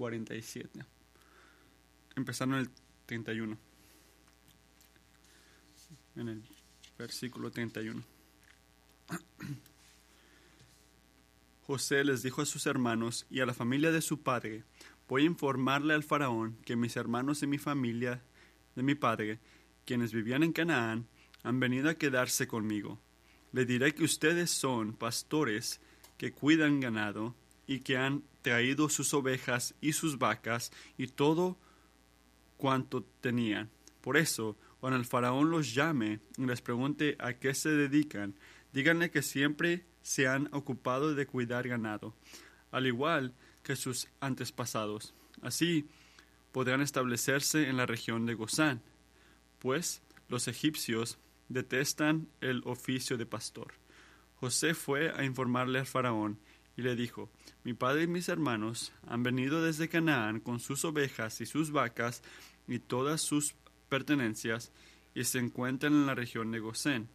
47. Empezando en el 31. En el versículo 31. José les dijo a sus hermanos y a la familia de su padre, voy a informarle al faraón que mis hermanos y mi familia de mi padre, quienes vivían en Canaán, han venido a quedarse conmigo. Le diré que ustedes son pastores que cuidan ganado y que han traído sus ovejas y sus vacas y todo cuanto tenían. Por eso, cuando el faraón los llame y les pregunte a qué se dedican, díganle que siempre se han ocupado de cuidar ganado, al igual que sus antepasados. Así podrán establecerse en la región de Gozán, pues los egipcios detestan el oficio de pastor. José fue a informarle al faraón y le dijo, Mi padre y mis hermanos han venido desde Canaán con sus ovejas y sus vacas y todas sus pertenencias y se encuentran en la región de Gosén.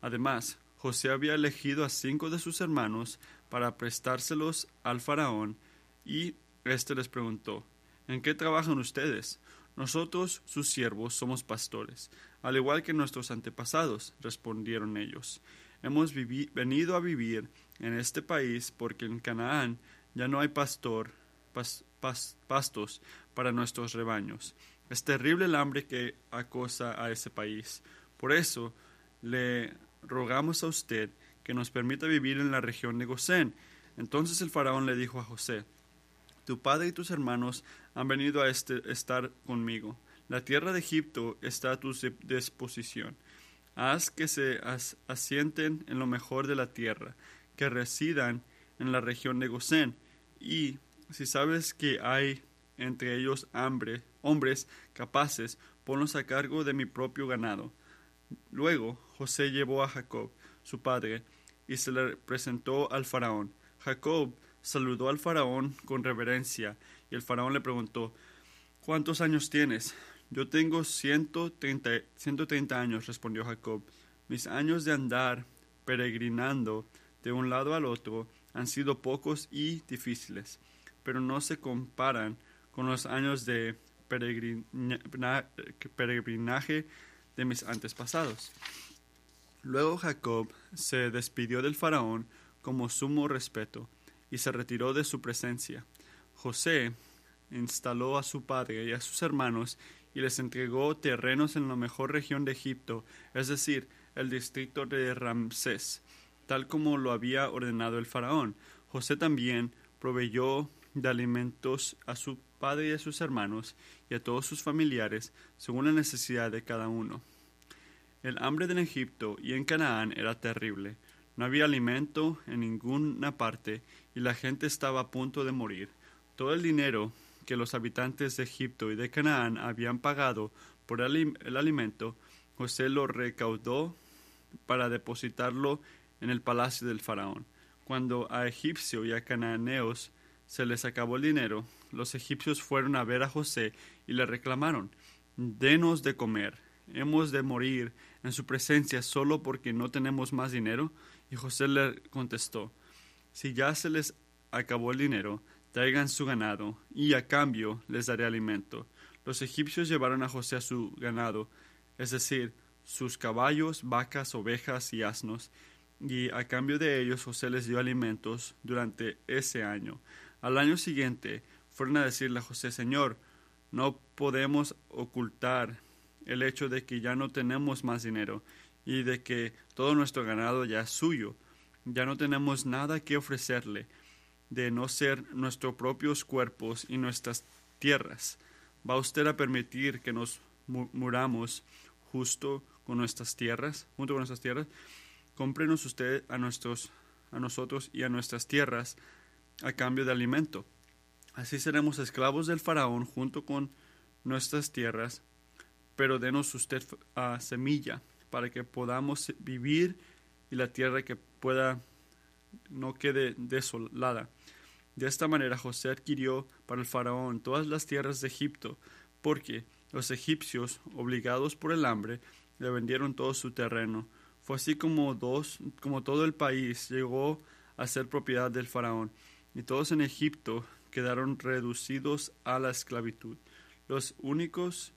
Además, José había elegido a cinco de sus hermanos para prestárselos al faraón y éste les preguntó, ¿En qué trabajan ustedes? Nosotros, sus siervos, somos pastores, al igual que nuestros antepasados, respondieron ellos. Hemos venido a vivir en este país porque en Canaán ya no hay pastor, pastos para nuestros rebaños. Es terrible el hambre que acosa a ese país. Por eso le rogamos a usted que nos permita vivir en la región de Gosén. Entonces el faraón le dijo a José, Tu padre y tus hermanos han venido a este, estar conmigo. La tierra de Egipto está a tu disposición. Haz que se asienten en lo mejor de la tierra, que residan en la región de Gosén, y si sabes que hay entre ellos hambre, hombres capaces, ponlos a cargo de mi propio ganado. Luego José llevó a Jacob, su padre, y se le presentó al faraón. Jacob saludó al faraón con reverencia, y el faraón le preguntó ¿Cuántos años tienes? Yo tengo ciento treinta años, respondió Jacob. Mis años de andar peregrinando de un lado al otro han sido pocos y difíciles, pero no se comparan con los años de peregrinaje de mis antepasados. Luego Jacob se despidió del faraón como sumo respeto y se retiró de su presencia. José instaló a su padre y a sus hermanos y les entregó terrenos en la mejor región de Egipto, es decir, el distrito de Ramsés, tal como lo había ordenado el faraón. José también proveyó de alimentos a su padre y a sus hermanos y a todos sus familiares, según la necesidad de cada uno. El hambre en Egipto y en Canaán era terrible. No había alimento en ninguna parte y la gente estaba a punto de morir. Todo el dinero que los habitantes de Egipto y de Canaán habían pagado por el, alimento, José lo recaudó para depositarlo en el palacio del faraón. Cuando a egipcio y a cananeos se les acabó el dinero, los egipcios fueron a ver a José y le reclamaron, Denos de comer, hemos de morir en su presencia solo porque no tenemos más dinero. Y José le contestó, Si ya se les acabó el dinero, traigan su ganado, y a cambio les daré alimento. Los egipcios llevaron a José a su ganado, es decir, sus caballos, vacas, ovejas y asnos, y a cambio de ellos José les dio alimentos durante ese año. Al año siguiente fueron a decirle a José, Señor, no podemos ocultar el hecho de que ya no tenemos más dinero y de que todo nuestro ganado ya es suyo. Ya no tenemos nada que ofrecerle, de no ser nuestros propios cuerpos y nuestras tierras. ¿Va usted a permitir que nos muramos justo con nuestras tierras, junto con nuestras tierras? Cómprenos usted a, nuestros, a nosotros y a nuestras tierras a cambio de alimento. Así seremos esclavos del faraón junto con nuestras tierras, pero denos usted a semilla para que podamos vivir y la tierra que pueda no quede desolada. De esta manera José adquirió para el faraón todas las tierras de Egipto, porque los egipcios, obligados por el hambre, le vendieron todo su terreno. Fue así como, dos, como todo el país llegó a ser propiedad del faraón y todos en Egipto quedaron reducidos a la esclavitud. Los únicos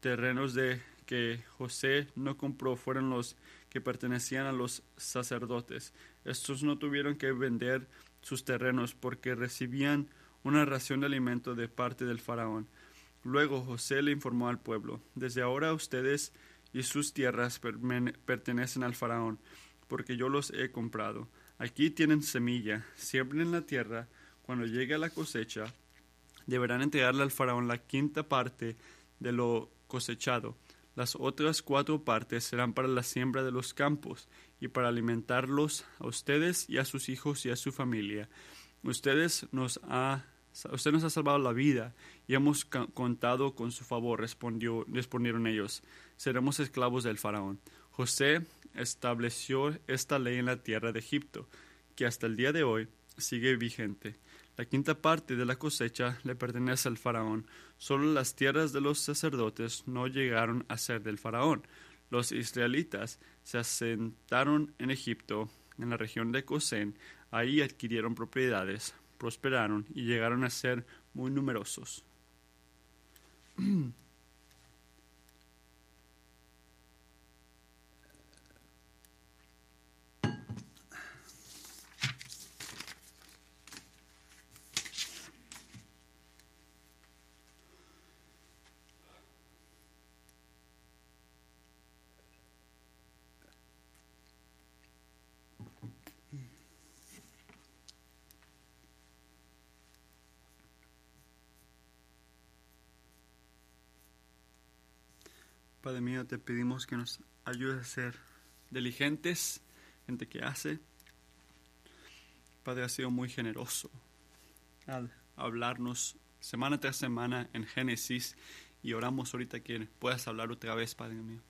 terrenos de que José no compró fueron los que pertenecían a los sacerdotes. Estos no tuvieron que vender sus terrenos porque recibían una ración de alimento de parte del faraón. Luego José le informó al pueblo, desde ahora ustedes y sus tierras pertenecen al faraón, porque yo los he comprado. Aquí tienen semilla, siembren la tierra, cuando llegue la cosecha, deberán entregarle al faraón la quinta parte de lo cosechado. Las otras cuatro partes serán para la siembra de los campos y para alimentarlos a ustedes y a sus hijos y a su familia. Ustedes nos ha, usted nos ha salvado la vida y hemos contado con su favor, respondió, respondieron ellos. Seremos esclavos del faraón. José estableció esta ley en la tierra de Egipto, que hasta el día de hoy sigue vigente. La quinta parte de la cosecha le pertenece al faraón. Solo las tierras de los sacerdotes no llegaron a ser del faraón. Los israelitas se asentaron en Egipto, en la región de Gosén. Ahí adquirieron propiedades, prosperaron y llegaron a ser muy numerosos. Padre mío, te pedimos que nos ayudes a ser diligentes, gente que hace. Padre ha sido muy generoso al hablarnos semana tras semana en Génesis y oramos ahorita que puedas hablar otra vez, Padre mío.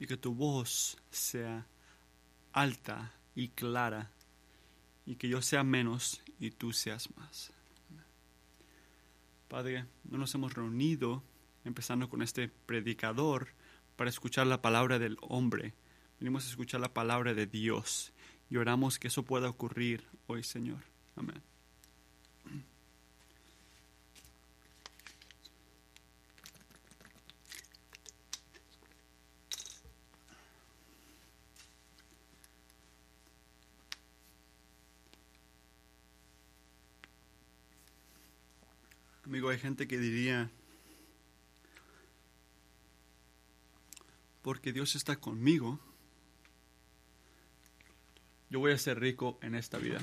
Y que tu voz sea alta y clara y que yo sea menos y tú seas más. Padre, no nos hemos reunido empezando con este predicador, para escuchar la palabra del hombre. Venimos a escuchar la palabra de Dios y oramos que eso pueda ocurrir hoy, Señor. Amén. Amigo, hay gente que diría, porque Dios está conmigo, yo voy a ser rico en esta vida.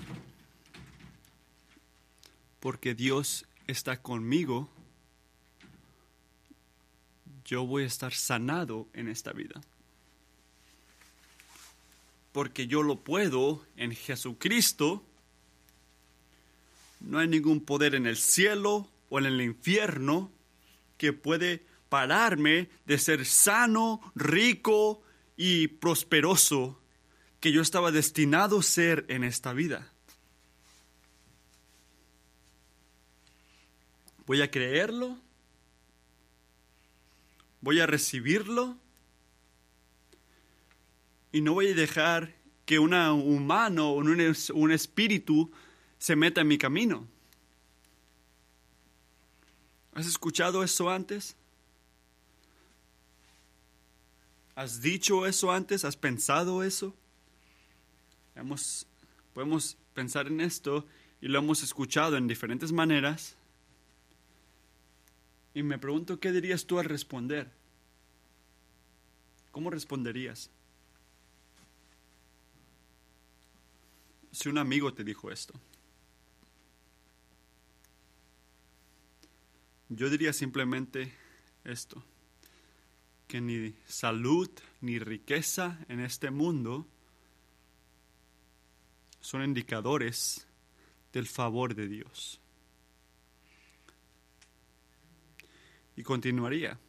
Porque Dios está conmigo, yo voy a estar sanado en esta vida. Porque yo lo puedo en Jesucristo, no hay ningún poder en el cielo o en el infierno que puede pararme de ser sano, rico y prosperoso que yo estaba destinado a ser en esta vida. Voy a creerlo, voy a recibirlo y no voy a dejar que un humano o un, un espíritu se meta en mi camino. ¿Has escuchado eso antes? ¿Has dicho eso antes? ¿Has pensado eso? Hemos, podemos pensar en esto y lo hemos escuchado en diferentes maneras. Y me pregunto, ¿qué dirías tú al responder? ¿Cómo responderías? Si un amigo te dijo esto. Yo diría simplemente esto que ni salud ni riqueza en este mundo son indicadores del favor de Dios. Y continuaría.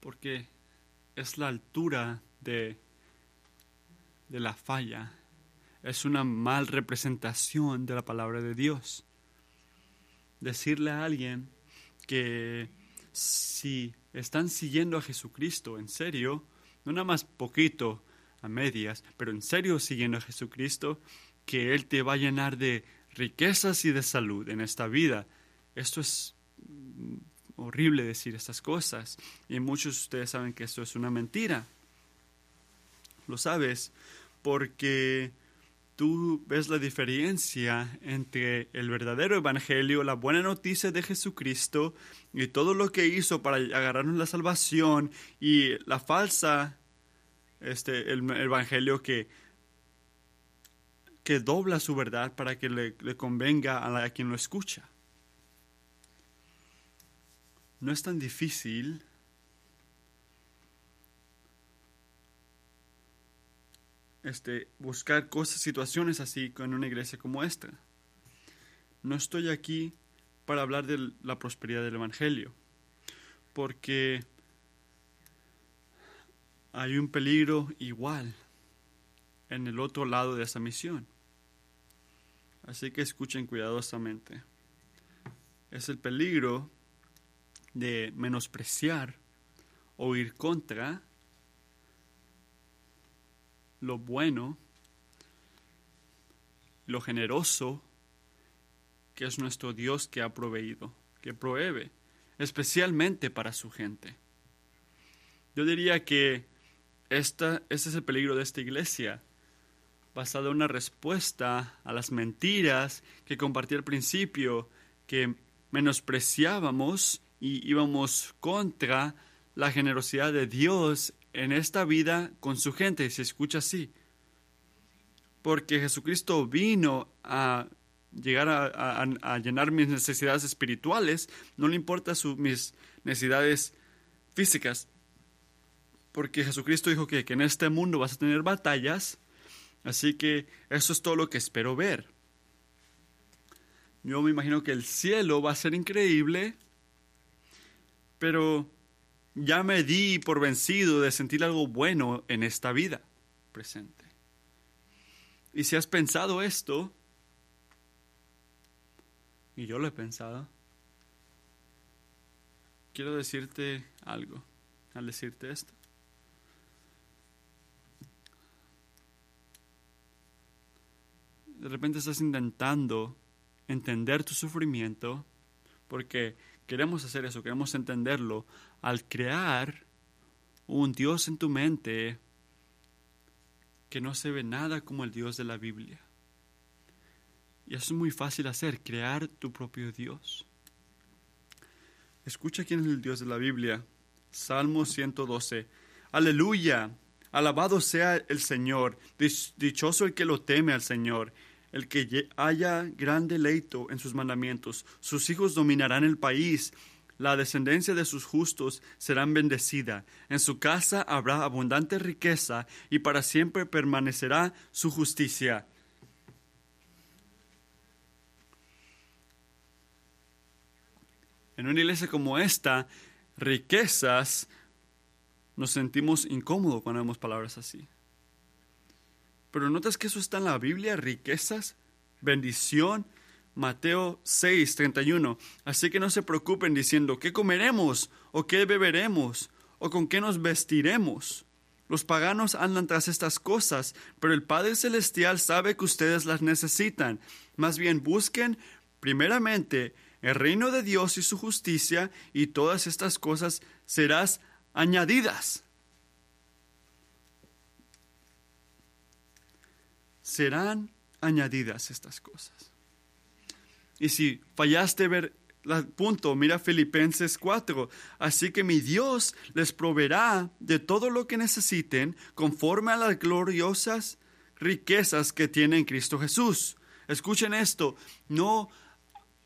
Porque es la altura de, de la falla. Es una mal representación de la palabra de Dios. Decirle a alguien que si están siguiendo a Jesucristo en serio, no nada más poquito, a medias, pero en serio siguiendo a Jesucristo, que Él te va a llenar de riquezas y de salud en esta vida. Esto es horrible decir estas cosas y muchos de ustedes saben que esto es una mentira. Lo sabes porque tú ves la diferencia entre el verdadero evangelio, la buena noticia de Jesucristo y todo lo que hizo para agarrarnos la salvación y la falsa este el evangelio que que dobla su verdad para que le, convenga a, a quien lo escucha. No es tan difícil este, buscar cosas, situaciones así en una iglesia como esta. No estoy aquí para hablar de la prosperidad del Evangelio, porque hay un peligro igual en el otro lado de esa misión. Así que escuchen cuidadosamente. Es el peligro de menospreciar o ir contra lo bueno, lo generoso que es nuestro Dios que ha proveído, que provee, especialmente para su gente. Yo diría que esta, este es el peligro de esta iglesia, basada en una respuesta a las mentiras que compartí al principio, que menospreciábamos y íbamos contra la generosidad de Dios en esta vida con su gente, se escucha así. Porque Jesucristo vino a llegar a, llenar mis necesidades espirituales, no le importa mis necesidades físicas. Porque Jesucristo dijo que, que en este mundo vas a tener batallas, así que eso es todo lo que espero ver. Yo me imagino que el cielo va a ser increíble, pero ya me di por vencido de sentir algo bueno en esta vida presente. Y si has pensado esto, y yo lo he pensado, quiero decirte algo al decirte esto. De repente estás intentando entender tu sufrimiento porque queremos hacer eso, queremos entenderlo, al crear un Dios en tu mente que no se ve nada como el Dios de la Biblia. Y eso es muy fácil hacer, crear tu propio Dios. Escucha quién es el Dios de la Biblia. Salmo 112. Aleluya. Alabado sea el Señor. Dichoso el que lo teme al Señor el que haya gran deleito en sus mandamientos. Sus hijos dominarán el país. La descendencia de sus justos serán bendecida. En su casa habrá abundante riqueza y para siempre permanecerá su justicia. En una iglesia como esta, riquezas, nos sentimos incómodos cuando vemos palabras así. Pero notas que eso está en la Biblia, riquezas, bendición. Mateo 6, 31. Así que no se preocupen diciendo, ¿qué comeremos? ¿O qué beberemos? ¿O con qué nos vestiremos? Los paganos andan tras estas cosas, pero el Padre Celestial sabe que ustedes las necesitan. Más bien busquen primeramente el reino de Dios y su justicia, y todas estas cosas serás añadidas. serán añadidas estas cosas. Y si fallaste ver el punto, mira Filipenses 4. Así que mi Dios les proveerá de todo lo que necesiten conforme a las gloriosas riquezas que tiene en Cristo Jesús. Escuchen esto, no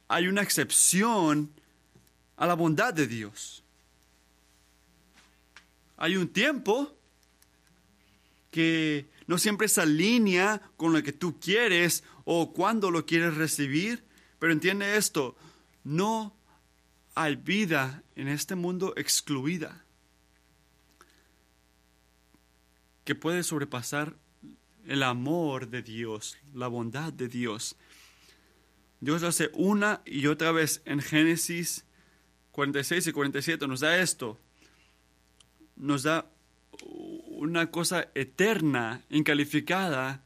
hay una excepción a la bondad de Dios. Hay un tiempo que no siempre se alinea con lo que tú quieres o cuando lo quieres recibir. Pero entiende esto, no hay vida en este mundo excluida que puede sobrepasar el amor de Dios, la bondad de Dios. Dios lo hace una y otra vez en Génesis 46 y 47. Nos da esto. Nos da una cosa eterna, incalificada,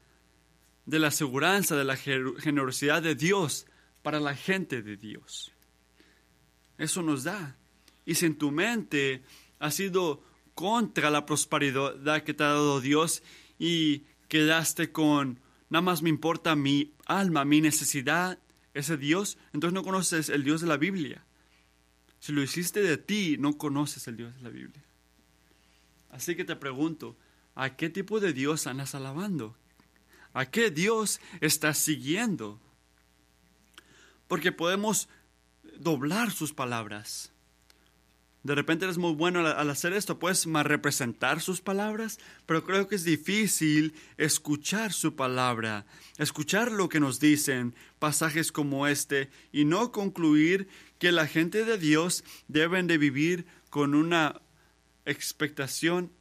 de la aseguranza, de la generosidad de Dios para la gente de Dios. Eso nos da. Y si en tu mente ha sido contra la prosperidad que te ha dado Dios y quedaste con, nada más me importa mi alma, mi necesidad, ese Dios, entonces no conoces el Dios de la Biblia. Si lo hiciste de ti, no conoces el Dios de la Biblia. Así que te pregunto, ¿a qué tipo de Dios andas alabando? ¿A qué Dios estás siguiendo? Porque podemos doblar sus palabras. De repente eres muy bueno al, hacer esto, puedes más representar sus palabras, pero creo que es difícil escuchar su palabra, escuchar lo que nos dicen pasajes como este y no concluir que la gente de Dios deben de vivir con una expectación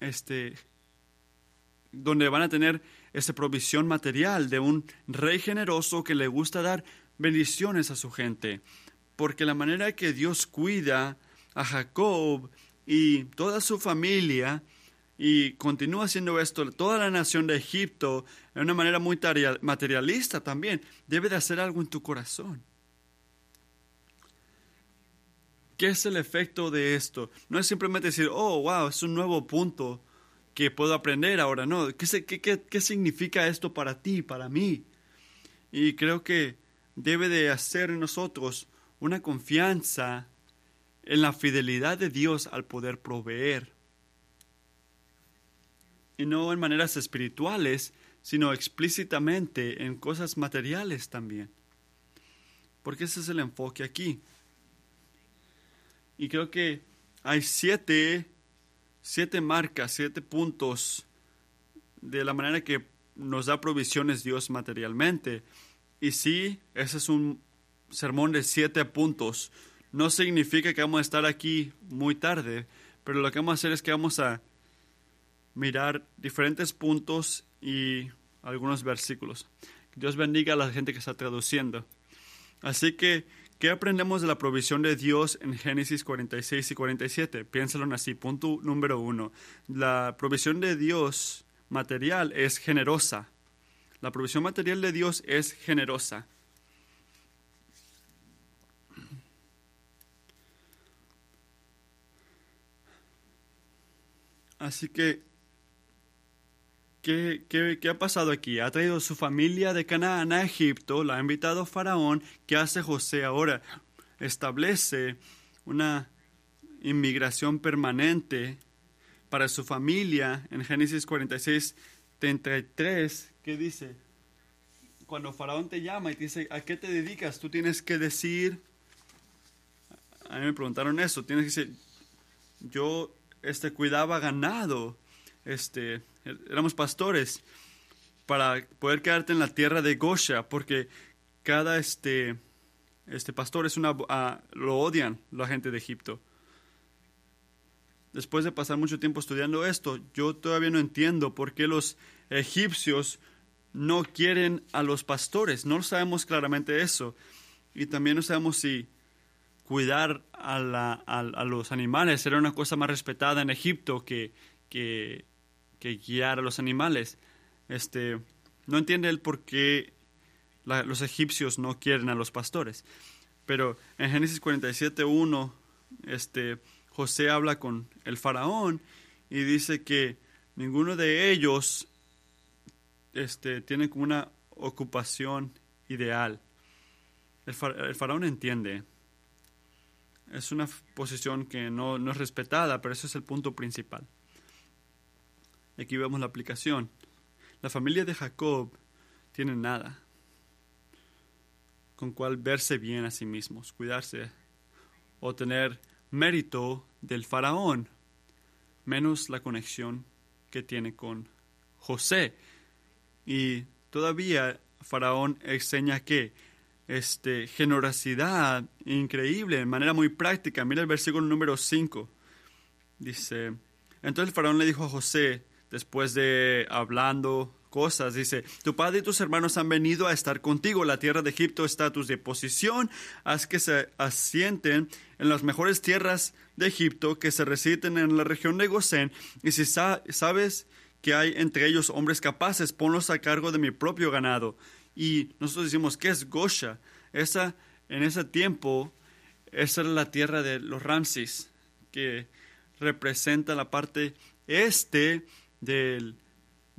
este donde van a tener esa provisión material de un rey generoso que le gusta dar bendiciones a su gente, porque la manera que Dios cuida a Jacob y toda su familia y continúa haciendo esto, toda la nación de Egipto, de una manera muy materialista también, debe de hacer algo en tu corazón. ¿Qué es el efecto de esto? No es simplemente decir, oh, wow, es un nuevo punto que puedo aprender ahora, no. ¿Qué, qué, qué significa esto para ti, para mí? Y creo que debe de hacer en nosotros una confianza en la fidelidad de Dios al poder proveer. Y no en maneras espirituales, sino explícitamente en cosas materiales también. Porque ese es el enfoque aquí. Y creo que hay siete, siete marcas, siete puntos de la manera que nos da provisiones Dios materialmente. Y sí, ese es un sermón de siete puntos no significa que vamos a estar aquí muy tarde, pero lo que vamos a hacer es que vamos a mirar diferentes puntos y algunos versículos. Dios bendiga a la gente que está traduciendo. Así que, ¿qué aprendemos de la provisión de Dios en Génesis 46 y 47? Piénsalo así. Punto número uno. La provisión de Dios material es generosa. La provisión material de Dios es generosa. Así que, ¿qué, ¿qué, ha pasado aquí? Ha traído su familia de Canaán a Egipto, la ha invitado Faraón. ¿Qué hace José ahora? Establece una inmigración permanente para su familia en Génesis 46, 33, ¿qué dice? Cuando Faraón te llama y te dice, ¿a qué te dedicas? Tú tienes que decir, a mí me preguntaron eso, tienes que decir, yo este, cuidaba ganado, este, éramos pastores, para poder quedarte en la tierra de Gosha, porque cada este, este pastor es una, ah, lo odian la gente de Egipto. Después de pasar mucho tiempo estudiando esto, yo todavía no entiendo por qué los egipcios no quieren a los pastores. No sabemos claramente eso. Y también no sabemos si cuidar a, la, a, los animales era una cosa más respetada en Egipto que, que, guiar a los animales. Este, no entiende él por qué los egipcios no quieren a los pastores. Pero en Génesis 47.1, este, José habla con el faraón y dice que ninguno de ellos este, tiene como una ocupación ideal. El, el faraón entiende es una posición que no, es respetada, pero ese es el punto principal. Aquí vemos la aplicación. La familia de Jacob tiene nada con cual verse bien a sí mismos, cuidarse o tener mérito del faraón, menos la conexión que tiene con José. Y todavía faraón enseña que este, generosidad increíble, de manera muy práctica. Mira el versículo número 5. Dice, entonces el faraón le dijo a José, después de hablando cosas. Dice, tu padre y tus hermanos han venido a estar contigo. La tierra de Egipto está a tu disposición. Haz que se asienten en las mejores tierras de Egipto, que se residen en la región de Gosén. Y si sabes que hay entre ellos hombres capaces, ponlos a cargo de mi propio ganado. Y nosotros decimos, ¿qué es Gosha? Esa, en ese tiempo, esa era la tierra de los Ramses, que representa la parte este del,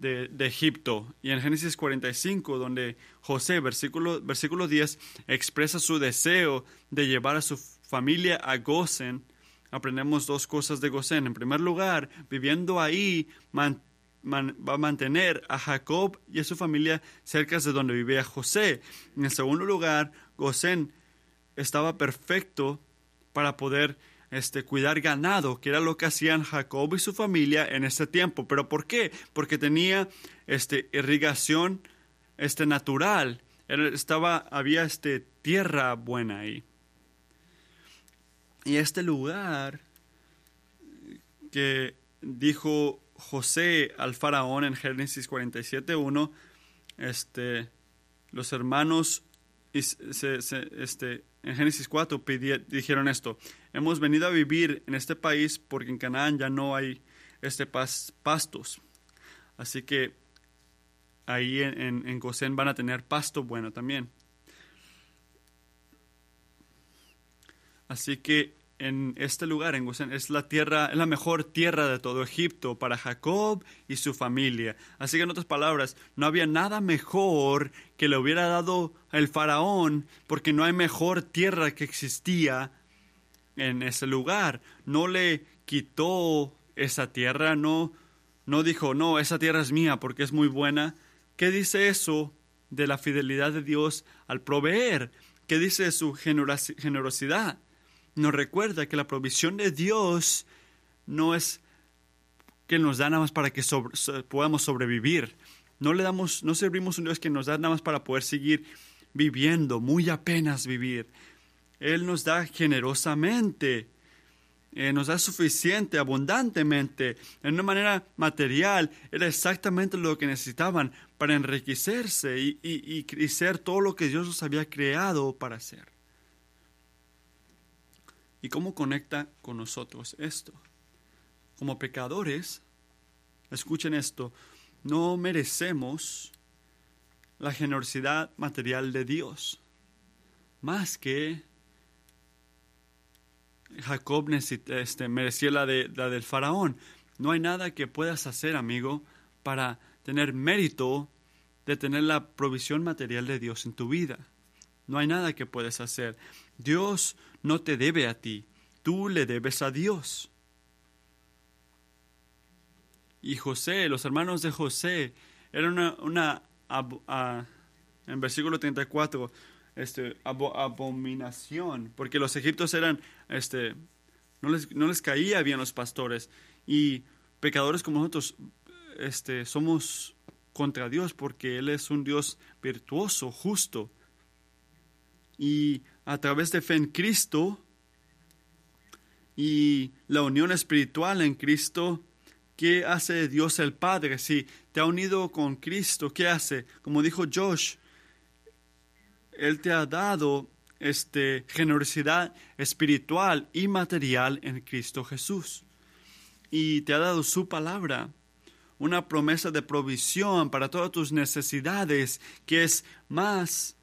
de, Egipto. Y en Génesis 45, donde José, versículo, versículo 10, expresa su deseo de llevar a su familia a Gosen, aprendemos dos cosas de Gosen. En primer lugar, viviendo ahí, va a mantener a Jacob y a su familia cerca de donde vivía José. En el segundo lugar, Gosen estaba perfecto para poder este, cuidar ganado, que era lo que hacían Jacob y su familia en ese tiempo. ¿Pero por qué? Porque tenía este, irrigación este, natural. Estaba, había este, tierra buena ahí. Y este lugar que dijo José al faraón en Génesis 47.1, este, los hermanos este, en Génesis 4 dijeron esto, hemos venido a vivir en este país porque en Canaán ya no hay este pastos. Así que ahí en, en van a tener pasto bueno también. Así que en este lugar, en Gosén, es la tierra, es la mejor tierra de todo Egipto para Jacob y su familia. Así que en otras palabras, no había nada mejor que le hubiera dado el faraón, porque no hay mejor tierra que existía en ese lugar. No le quitó esa tierra, no, no dijo, no, esa tierra es mía porque es muy buena. ¿Qué dice eso de la fidelidad de Dios al proveer? ¿Qué dice su generosidad? Nos recuerda que la provisión de Dios no es que nos da nada más para que podamos sobrevivir. No le damos, no servimos a un Dios que nos da nada más para poder seguir viviendo, muy apenas vivir. Él nos da generosamente, eh, nos da suficiente, abundantemente, en una manera material. Era exactamente lo que necesitaban para enriquecerse y, y, ser todo lo que Dios los había creado para hacer. ¿Y cómo conecta con nosotros esto? Como pecadores, escuchen esto, no merecemos la generosidad material de Dios, más que Jacob este, merecía la, de, la del faraón. No hay nada que puedas hacer, amigo, para tener mérito de tener la provisión material de Dios en tu vida. No hay nada que puedes hacer. Dios no te debe a ti, tú le debes a Dios. Y José, los hermanos de José, eran una, en versículo 34, este, abominación, porque los egipcios eran, este, no les, no les caía bien los pastores, y pecadores como nosotros, este, somos contra Dios, porque Él es un Dios virtuoso, justo, y a través de fe en Cristo y la unión espiritual en Cristo, ¿qué hace Dios el Padre? Si te ha unido con Cristo, ¿qué hace? Como dijo Josh, Él te ha dado este, generosidad espiritual y material en Cristo Jesús. Y te ha dado su palabra, una promesa de provisión para todas tus necesidades, que es más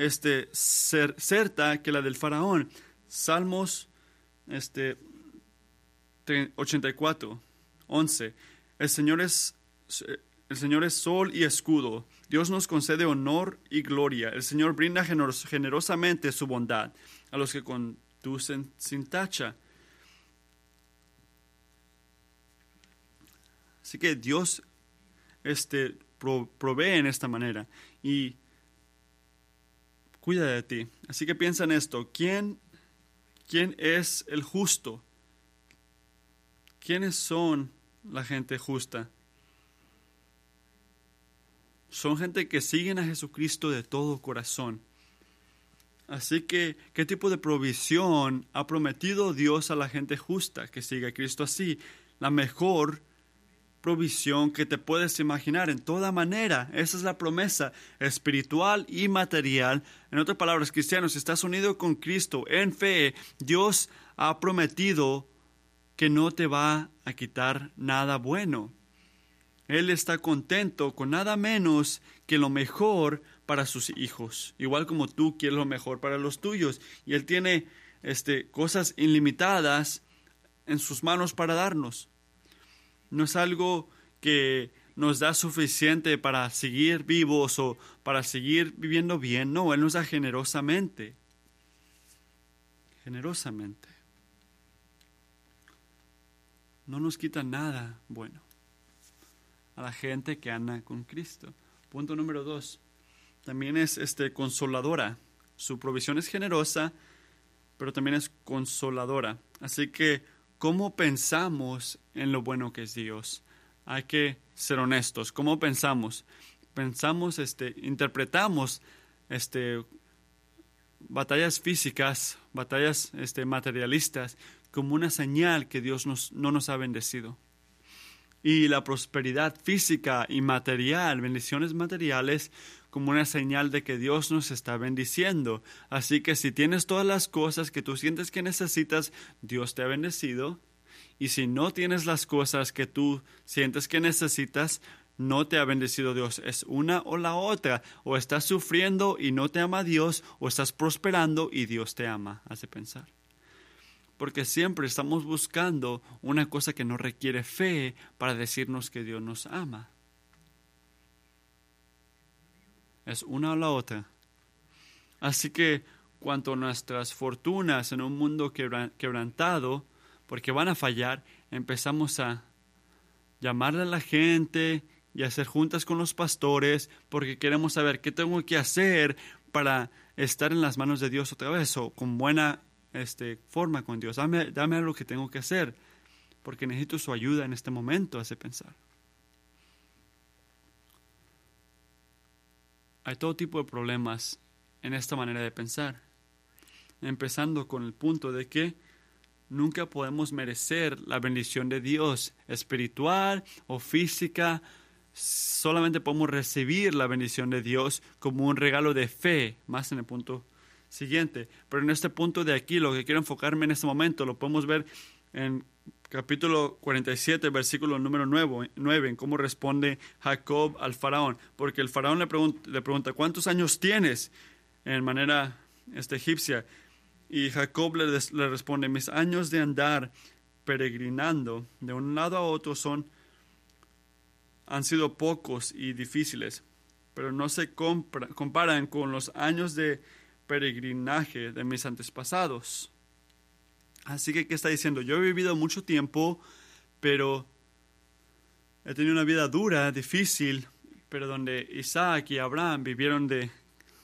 este, certa que la del faraón. Salmos este, 84, 11. El Señor es el Señor es sol y escudo. Dios nos concede honor y gloria. El Señor brinda generosamente su bondad a los que conducen sin tacha. Así que Dios este, provee en esta manera. Y cuida de ti. Así que piensa en esto. ¿Quién, quién es el justo? ¿Quiénes son la gente justa? Son gente que siguen a Jesucristo de todo corazón. Así que, ¿qué tipo de provisión ha prometido Dios a la gente justa que sigue a Cristo así? La mejor provisión que te puedes imaginar en toda manera. Esa es la promesa espiritual y material. En otras palabras, cristianos, si estás unido con Cristo en fe, Dios ha prometido que no te va a quitar nada bueno. Él está contento con nada menos que lo mejor para sus hijos, igual como tú quieres lo mejor para los tuyos. Y Él tiene este, cosas ilimitadas en sus manos para darnos. No es algo que nos da suficiente para seguir vivos o para seguir viviendo bien. No, Él nos da generosamente. Generosamente. No nos quita nada bueno a la gente que anda con Cristo. Punto número dos. También es este, consoladora. Su provisión es generosa, pero también es consoladora. Así que cómo pensamos en lo bueno que es Dios. Hay que ser honestos. ¿Cómo pensamos? Pensamos, este, interpretamos este, batallas físicas, batallas este, materialistas, como una señal que Dios nos, no nos ha bendecido. Y la prosperidad física y material, bendiciones materiales, como una señal de que Dios nos está bendiciendo. Así que si tienes todas las cosas que tú sientes que necesitas, Dios te ha bendecido. Y si no tienes las cosas que tú sientes que necesitas, no te ha bendecido Dios. Es una o la otra. O estás sufriendo y no te ama Dios, o estás prosperando y Dios te ama. Hace pensar. Porque siempre estamos buscando una cosa que no requiere fe para decirnos que Dios nos ama. Es una o la otra. Así que cuanto nuestras fortunas en un mundo quebrantado, porque van a fallar, empezamos a llamarle a la gente y hacer juntas con los pastores, porque queremos saber qué tengo que hacer para estar en las manos de Dios otra vez o con buena este, forma con Dios. Dame, dame lo que tengo que hacer, porque necesito su ayuda en este momento, hace pensar. Hay todo tipo de problemas en esta manera de pensar, empezando con el punto de que nunca podemos merecer la bendición de Dios espiritual o física. Solamente podemos recibir la bendición de Dios como un regalo de fe, más en el punto siguiente. Pero en este punto de aquí, lo que quiero enfocarme en este momento, lo podemos ver en capítulo 47, versículo número 9, en cómo responde Jacob al faraón. Porque el faraón le pregunta, le pregunta ¿cuántos años tienes? En manera este, egipcia. Y Jacob le, responde, mis años de andar peregrinando de un lado a otro son, han sido pocos y difíciles, pero no se comparan con los años de peregrinaje de mis antepasados. Así que, ¿qué está diciendo? Yo he vivido mucho tiempo, pero he tenido una vida dura, difícil, pero donde Isaac y Abraham vivieron de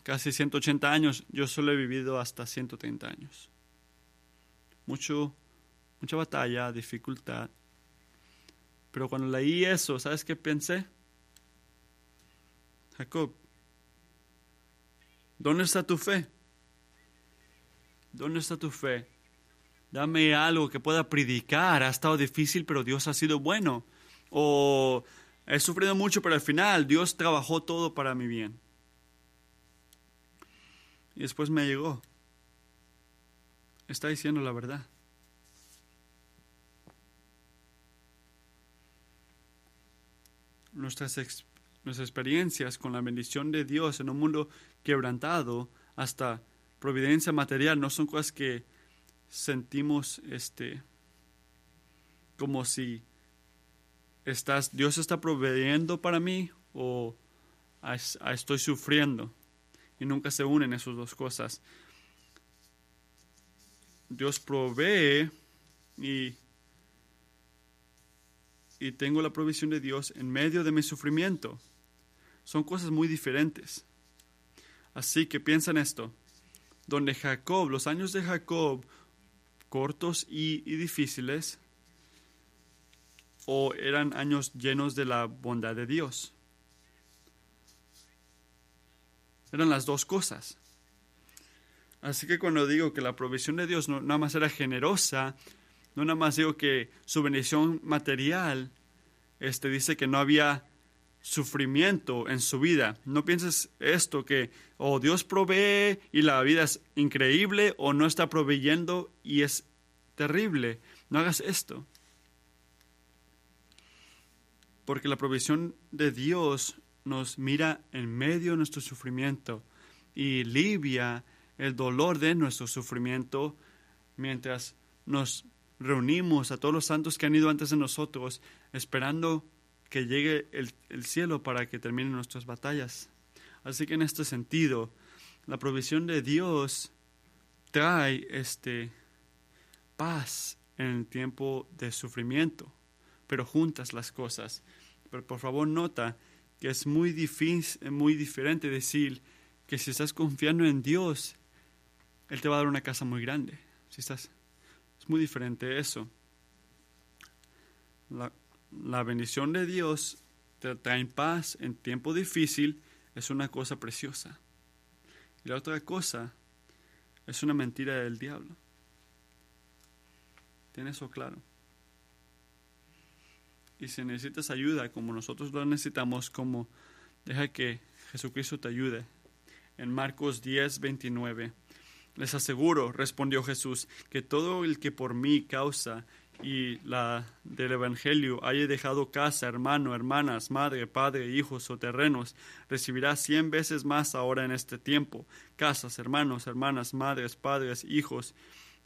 casi 180 años, yo solo he vivido hasta 130 años. Mucho, mucha batalla, dificultad. Pero cuando leí eso, ¿sabes qué pensé? Jacob, ¿dónde está tu fe? ¿Dónde está tu fe? Dame algo que pueda predicar. Ha estado difícil, pero Dios ha sido bueno. O he sufrido mucho, pero al final Dios trabajó todo para mi bien. Y después me llegó. Está diciendo la verdad. Nuestras, nuestras experiencias con la bendición de Dios en un mundo quebrantado, hasta providencia material, no son cosas que sentimos este como si estás Dios está proveyendo para mí o estoy sufriendo y nunca se unen esas dos cosas. Dios provee y, y tengo la provisión de Dios en medio de mi sufrimiento. Son cosas muy diferentes. Así que piensa en esto. Donde Jacob, los años de Jacob cortos y, difíciles o eran años llenos de la bondad de Dios. Eran las dos cosas. Así que cuando digo que la provisión de Dios no nada más era generosa, no nada más digo que su bendición material este, dice que no había sufrimiento en su vida. No pienses esto que o oh, Dios provee y la vida es increíble o no está proveyendo y es terrible. No hagas esto. Porque la provisión de Dios nos mira en medio de nuestro sufrimiento y alivia el dolor de nuestro sufrimiento mientras nos reunimos a todos los santos que han ido antes de nosotros esperando que llegue el, el, cielo para que terminen nuestras batallas. Así que en este sentido, la provisión de Dios trae este paz en el tiempo de sufrimiento, pero juntas las cosas. Pero por favor nota que es muy difícil, muy diferente decir que si estás confiando en Dios, Él te va a dar una casa muy grande. Si estás, es muy diferente eso. La, la bendición de Dios te trae paz en tiempo difícil, es una cosa preciosa. Y la otra cosa es una mentira del diablo. ¿Tienes eso claro? Y si necesitas ayuda, como nosotros lo necesitamos, como deja que Jesucristo te ayude. En Marcos 10, 29. Les aseguro, respondió Jesús, que todo el que por mí causa y la del Evangelio haya dejado casa, hermano, hermanas, madre, padre, hijos o terrenos, recibirá cien veces más ahora en este tiempo, casas, hermanos, hermanas, madres, padres, hijos,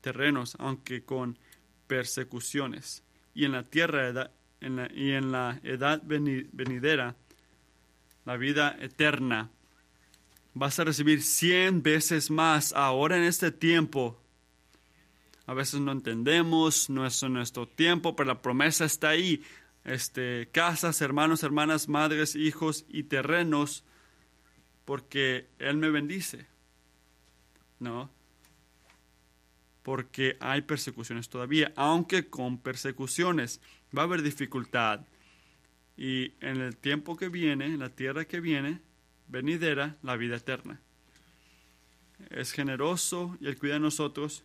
terrenos, aunque con persecuciones. Y en la tierra y en la edad venidera, la vida eterna, vas a recibir cien veces más ahora en este tiempo a veces no entendemos, no es nuestro tiempo, pero la promesa está ahí. Este, casas, hermanos, hermanas, madres, hijos y terrenos, porque Él me bendice. ¿No? Porque hay persecuciones todavía, aunque con persecuciones va a haber dificultad. Y en el tiempo que viene, en la tierra que viene, venidera, la vida eterna. Es generoso y Él cuida de nosotros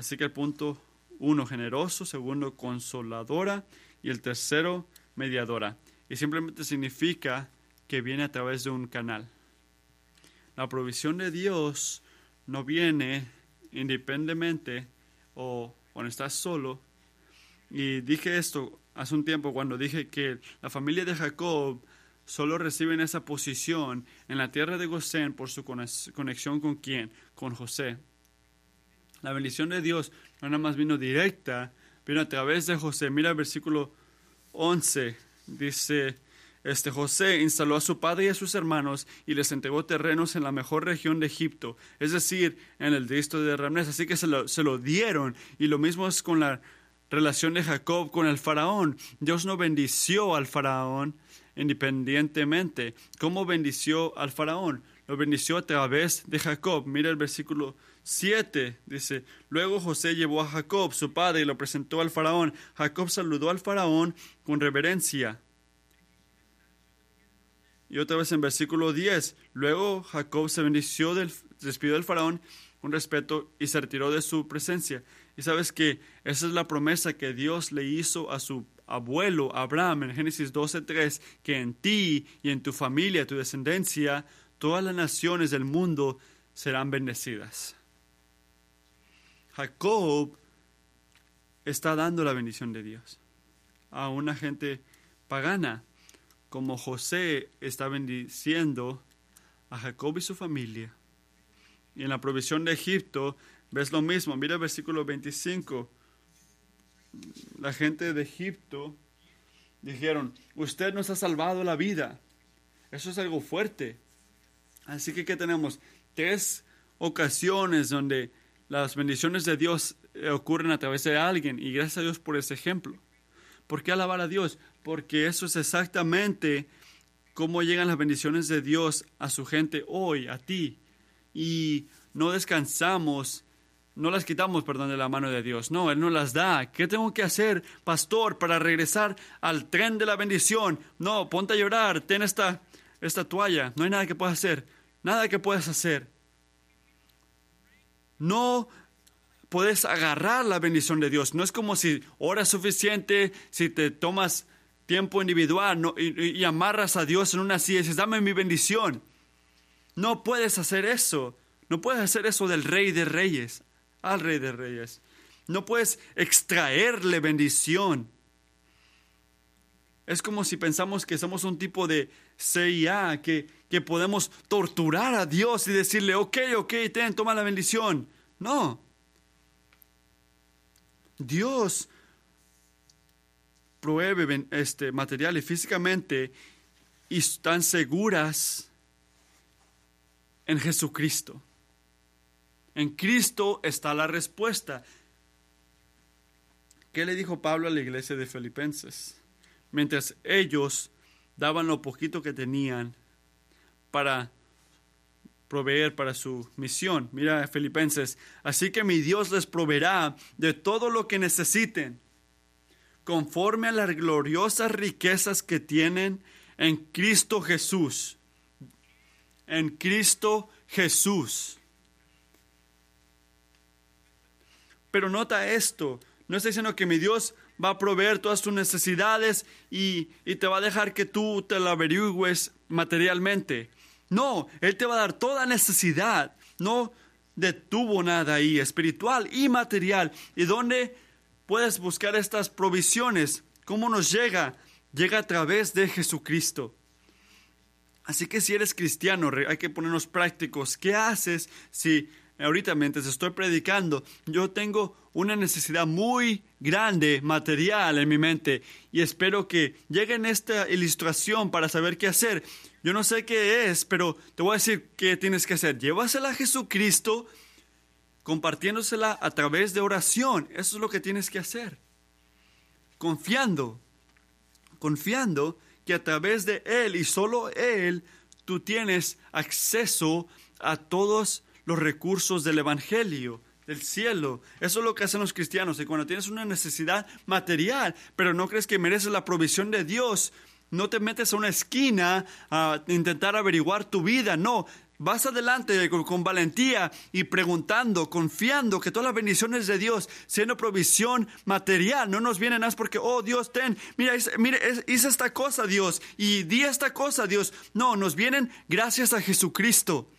Así que el punto uno, generoso, segundo, consoladora y el tercero, mediadora. Y simplemente significa que viene a través de un canal. La provisión de Dios no viene independientemente o cuando estás solo. Y dije esto hace un tiempo cuando dije que la familia de Jacob solo recibe esa posición en la tierra de Gosén por su conexión con quién? Con José. La bendición de Dios no nada más vino directa, vino a través de José. Mira el versículo 11. Dice, este José instaló a su padre y a sus hermanos y les entregó terrenos en la mejor región de Egipto, es decir, en el distrito de Ramnés. Así que se lo, se lo dieron. Y lo mismo es con la relación de Jacob con el faraón. Dios no bendició al faraón independientemente. ¿Cómo bendició al faraón? Lo bendició a través de Jacob. Mira el versículo 7 dice, luego José llevó a Jacob, su padre, y lo presentó al faraón. Jacob saludó al faraón con reverencia. Y otra vez en versículo 10, luego Jacob se bendició del, despidió del faraón con respeto y se retiró de su presencia. Y sabes que esa es la promesa que Dios le hizo a su abuelo Abraham en Génesis 12:3, que en ti y en tu familia, tu descendencia, todas las naciones del mundo serán bendecidas. Jacob está dando la bendición de Dios a una gente pagana, como José está bendiciendo a Jacob y su familia. Y en la provisión de Egipto ves lo mismo. Mira el versículo 25. La gente de Egipto dijeron, usted nos ha salvado la vida. Eso es algo fuerte. Así que, ¿qué tenemos? Tres ocasiones donde las bendiciones de Dios eh, ocurren a través de alguien y gracias a Dios por ese ejemplo. ¿Por qué alabar a Dios? Porque eso es exactamente cómo llegan las bendiciones de Dios a su gente hoy, a ti. Y no descansamos, no las quitamos, perdón, de la mano de Dios. No, Él no las da. ¿Qué tengo que hacer, pastor, para regresar al tren de la bendición? No, ponte a llorar, ten esta, esta toalla. No hay nada que puedas hacer. Nada que puedas hacer no puedes agarrar la bendición de Dios. No es como si oras suficiente, si te tomas tiempo individual no- y, y amarras a Dios en una silla y dices, dame mi bendición. No puedes hacer eso. No puedes hacer eso del rey de reyes, al rey de reyes. No puedes extraerle bendición. Es como si pensamos que somos un tipo de CIA, que, que podemos torturar a Dios y decirle, ok, ok, ten, toma la bendición. No. Dios provee este, material y físicamente y están seguras en Jesucristo. En Cristo está la respuesta. ¿Qué le dijo Pablo a la iglesia de Filipenses? Mientras ellos daban lo poquito que tenían para proveer para su misión. Mira, Filipenses, así que mi Dios les proveerá de todo lo que necesiten, conforme a las gloriosas riquezas que tienen en Cristo Jesús. En Cristo Jesús. Pero nota esto, no está diciendo que mi Dios va a proveer todas tus necesidades y, y te va a dejar que tú te la averigües materialmente. No, Él te va a dar toda necesidad. No detuvo nada ahí, espiritual y material. ¿Y dónde puedes buscar estas provisiones? ¿Cómo nos llega? Llega a través de Jesucristo. Así que si eres cristiano, hay que ponernos prácticos. ¿Qué haces si ahorita mientras estoy predicando, yo tengo una necesidad muy grande, material en mi mente, y espero que llegue en esta ilustración para saber qué hacer? Yo no sé qué es, pero te voy a decir qué tienes que hacer. Llévasela a Jesucristo, compartiéndosela a través de oración. Eso es lo que tienes que hacer. Confiando confiando que a través de Él y solo Él tú tienes acceso a todos los recursos del Evangelio, del cielo. Eso es lo que hacen los cristianos. Y cuando tienes una necesidad material, pero no crees que mereces la provisión de Dios, no te metes a una esquina a intentar averiguar tu vida. No, vas adelante con, valentía y preguntando, confiando que todas las bendiciones de Dios, siendo provisión material, no nos vienen más porque, oh Dios, ten, mira, hice, mira, hice esta cosa, Dios, y di esta cosa, Dios. No, nos vienen gracias a Jesucristo.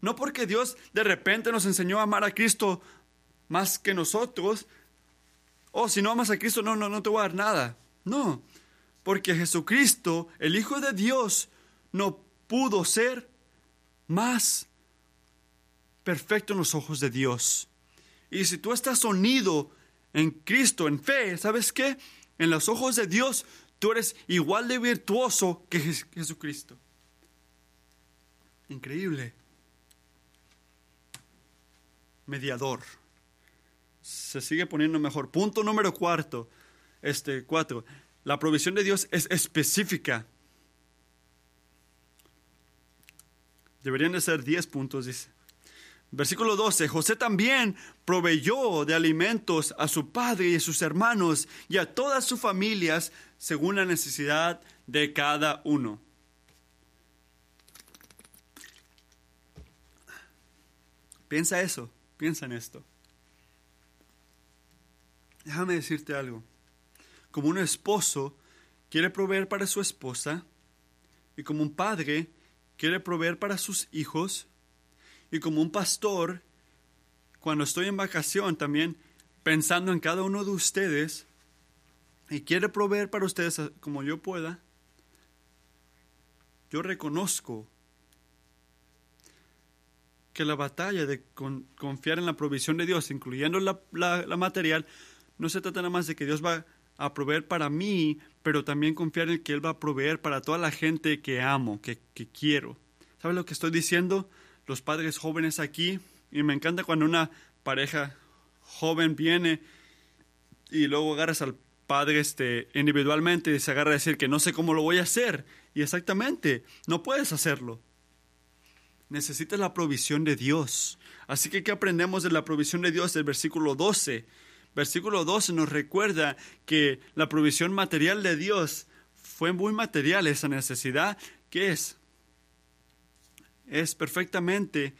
No porque Dios de repente nos enseñó a amar a Cristo más que nosotros. Oh, si no amas a Cristo, no, no, no te voy a dar nada. No, porque Jesucristo, el Hijo de Dios, no pudo ser más perfecto en los ojos de Dios. Y si tú estás unido en Cristo, en fe, ¿sabes qué? En los ojos de Dios, tú eres igual de virtuoso que Jes- Jesucristo. Increíble. Mediador. Se sigue poniendo mejor. Punto número cuarto. Este, cuatro. La provisión de Dios es específica. Deberían de ser 10 puntos, dice. Versículo 12. José también proveyó de alimentos a su padre y a sus hermanos y a todas sus familias según la necesidad de cada uno. Piensa eso, piensa en esto. Déjame decirte algo. Como un esposo quiere proveer para su esposa y como un padre quiere proveer para sus hijos y como un pastor, cuando estoy en vacación también pensando en cada uno de ustedes y quiere proveer para ustedes como yo pueda, yo reconozco que la batalla de con- confiar en la provisión de Dios, incluyendo la, la- la material, no se trata nada más de que Dios va a proveer para mí, pero también confiar en que Él va a proveer para toda la gente que amo, que, que quiero. ¿Sabes lo que estoy diciendo? Los padres jóvenes aquí, y me encanta cuando una pareja joven viene y luego agarras al padre este, individualmente y se agarra a decir que no sé cómo lo voy a hacer. Y exactamente, no puedes hacerlo. Necesitas la provisión de Dios. Así que, ¿qué aprendemos de la provisión de Dios del versículo 12? Versículo 12 nos recuerda que la provisión material de Dios fue muy material esa necesidad. ¿Qué es? Es perfectamente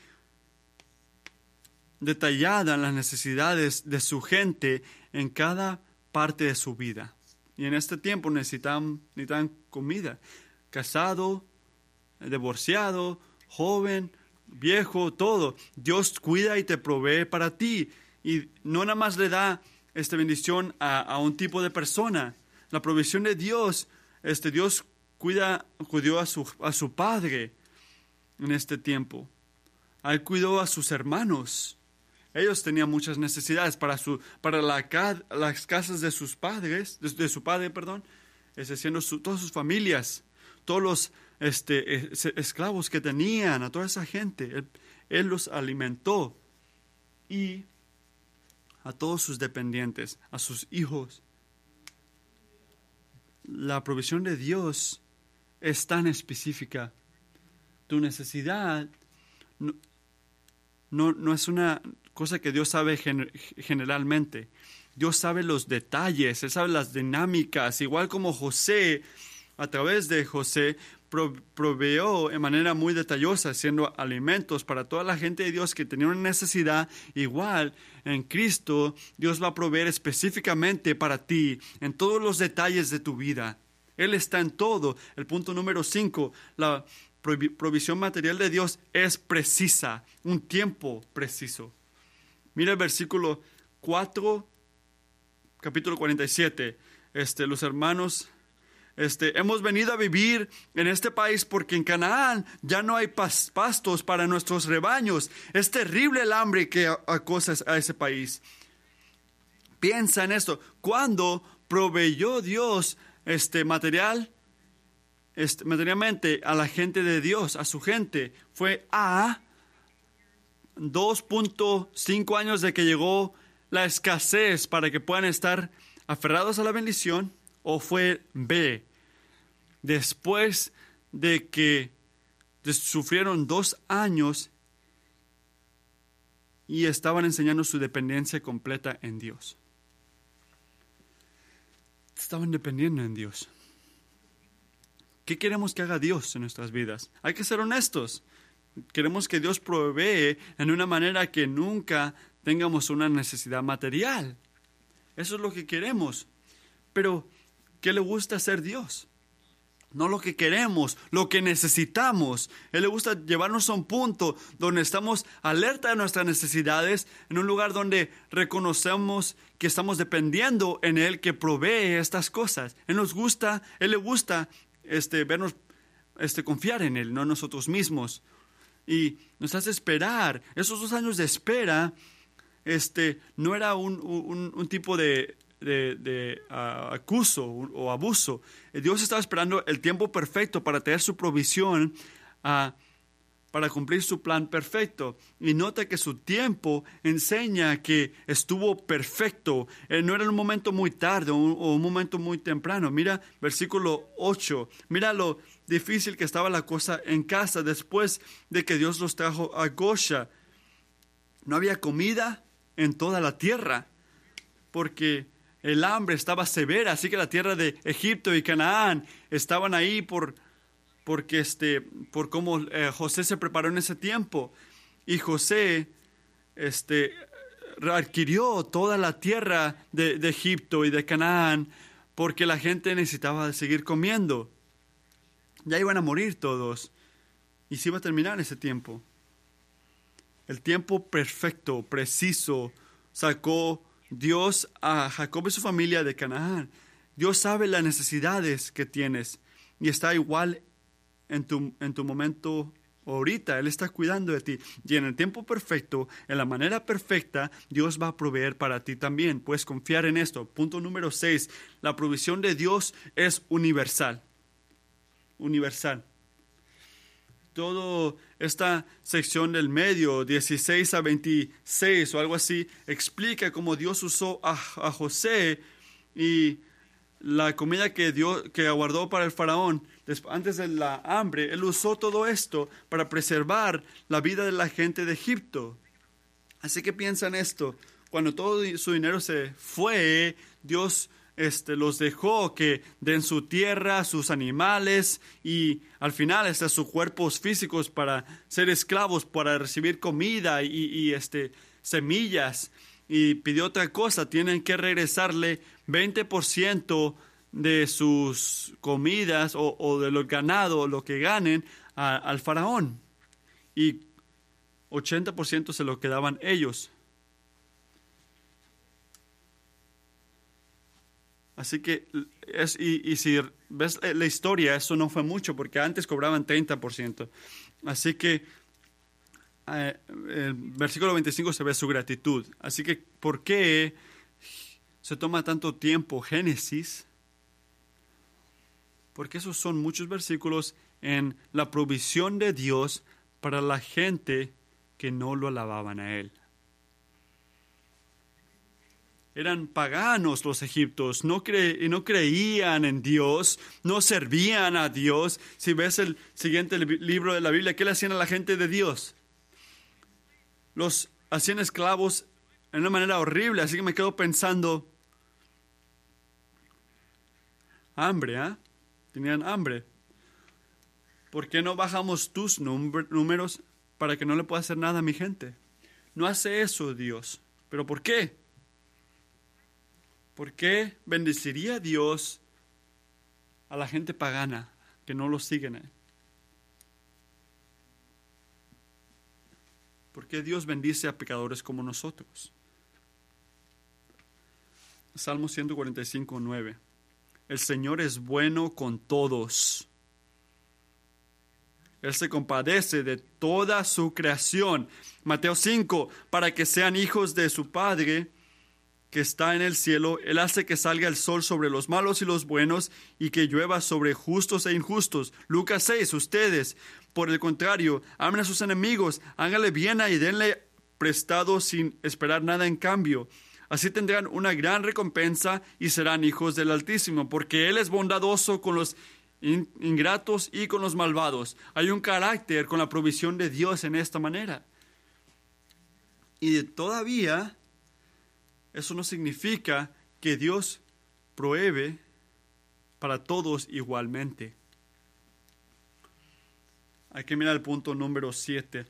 detallada en las necesidades de su gente en cada parte de su vida. Y en este tiempo necesitan, necesitan comida. Casado, divorciado, joven, viejo, todo. Dios cuida y te provee para ti. Y no nada más le da esta bendición a, un tipo de persona. La provisión de Dios, este Dios cuida, cuidó a su, a su padre en este tiempo. Él cuidó a sus hermanos. Ellos tenían muchas necesidades para, su, para la, las casas de sus padres, de, su padre, perdón, es decir, todas sus familias, todos los este, esclavos que tenían, a toda esa gente. él los alimentó y a todos sus dependientes, a sus hijos. La provisión de Dios es tan específica. Tu necesidad no, no, es una cosa que Dios sabe generalmente. Dios sabe los detalles, Él sabe las dinámicas, igual como José, a través de José, proveó en manera muy detallosa, haciendo alimentos para toda la gente de Dios que tenía una necesidad. Igual, en Cristo, Dios va a proveer específicamente para ti, en todos los detalles de tu vida. Él está en todo. El punto número cinco, la provisión material de Dios es precisa, un tiempo preciso. Mira el versículo 4, capítulo 47. Este, los hermanos este, hemos venido a vivir en este país porque en Canaán ya no hay pastos para nuestros rebaños. Es terrible el hambre que acosa a ese país. Piensa en esto. ¿Cuándo proveyó Dios este material? Este, materialmente a la gente de Dios, a su gente, fue A, 2.5 años de que llegó la escasez para que puedan estar aferrados a la bendición, o fue B, después de que sufrieron dos años y estaban enseñando su dependencia completa en Dios. Estaban dependiendo en Dios. ¿Qué queremos que haga Dios en nuestras vidas? Hay que ser honestos. Queremos que Dios provee en una manera que nunca tengamos una necesidad material. Eso es lo que queremos. Pero, ¿qué le gusta hacer Dios? No lo que queremos, lo que necesitamos. Él le gusta llevarnos a un punto donde estamos alerta de nuestras necesidades, en un lugar donde reconocemos que estamos dependiendo en Él que provee estas cosas. Él nos gusta, Él le gusta este, vernos, este, confiar en Él, no en nosotros mismos. Y nos hace esperar. Esos dos años de espera, este, no era un tipo de de, acuso o abuso. Dios estaba esperando el tiempo perfecto para tener su provisión, para cumplir su plan perfecto. Y nota que su tiempo enseña que estuvo perfecto. Eh, no era un momento muy tarde o un, momento muy temprano. Mira versículo 8. Mira lo difícil que estaba la cosa en casa después de que Dios los trajo a Gosha. No había comida en toda la tierra porque el hambre estaba severa, así que la tierra de Egipto y Canaán estaban ahí por, porque este, por cómo eh, José se preparó en ese tiempo. Y José este, adquirió toda la tierra de, de Egipto y de Canaán porque la gente necesitaba seguir comiendo. Ya iban a morir todos y se iba a terminar ese tiempo. El tiempo perfecto, preciso, sacó Dios a Jacob y su familia de Canaán. Dios sabe las necesidades que tienes y está igual en tu, en tu momento ahorita. Él está cuidando de ti. Y en el tiempo perfecto, en la manera perfecta, Dios va a proveer para ti también. Puedes confiar en esto. Punto número 6. La provisión de Dios es universal. Universal toda esta sección del medio, 16 a 26 o algo así, explica cómo Dios usó a, José y la comida que, dio, que aguardó para el faraón antes de la hambre. Él usó todo esto para preservar la vida de la gente de Egipto. Así que piensa en esto. Cuando todo su dinero se fue, Dios este, los dejó que den su tierra, sus animales y al final hasta sus cuerpos físicos para ser esclavos, para recibir comida y, este, semillas. Y pidió otra cosa, tienen que regresarle 20% de sus comidas o, o de los ganado, lo que ganen, al faraón. Y 80% se lo quedaban ellos. Así que, es, y, si ves la- la historia, eso no fue mucho, porque antes cobraban 30%. Así que, eh, el versículo 25 se ve su gratitud. Así que, ¿por qué se toma tanto tiempo Génesis? Porque esos son muchos versículos en la provisión de Dios para la gente que no lo alababan a Él. Eran paganos los egiptos, no, no creían en Dios, no servían a Dios. Si ves el siguiente li- libro de la Biblia, ¿qué le hacían a la gente de Dios? Los hacían esclavos en una manera horrible, así que me quedo pensando, hambre, ¿ah? Tenían hambre. ¿Por qué no bajamos tus números para que no le pueda hacer nada a mi gente? No hace eso Dios. ¿Pero por qué? ¿Por qué bendeciría Dios a la gente pagana que no lo siguen? él? ¿Por qué Dios bendice a pecadores como nosotros? Salmo 145, 9. El Señor es bueno con todos. Él se compadece de toda su creación. Mateo 5, para que sean hijos de su Padre que está en el cielo. Él hace que salga el sol sobre los malos y los buenos y que llueva sobre justos e injustos. Lucas 6, ustedes, por el contrario, amen a sus enemigos, háganle bien y denle prestado sin esperar nada en cambio. Así tendrán una gran recompensa y serán hijos del Altísimo, porque Él es bondadoso con los in- ingratos y con los malvados. Hay un carácter con la provisión de Dios en esta manera. Y todavía eso no significa que Dios provee para todos igualmente. Hay que mirar el punto número 7.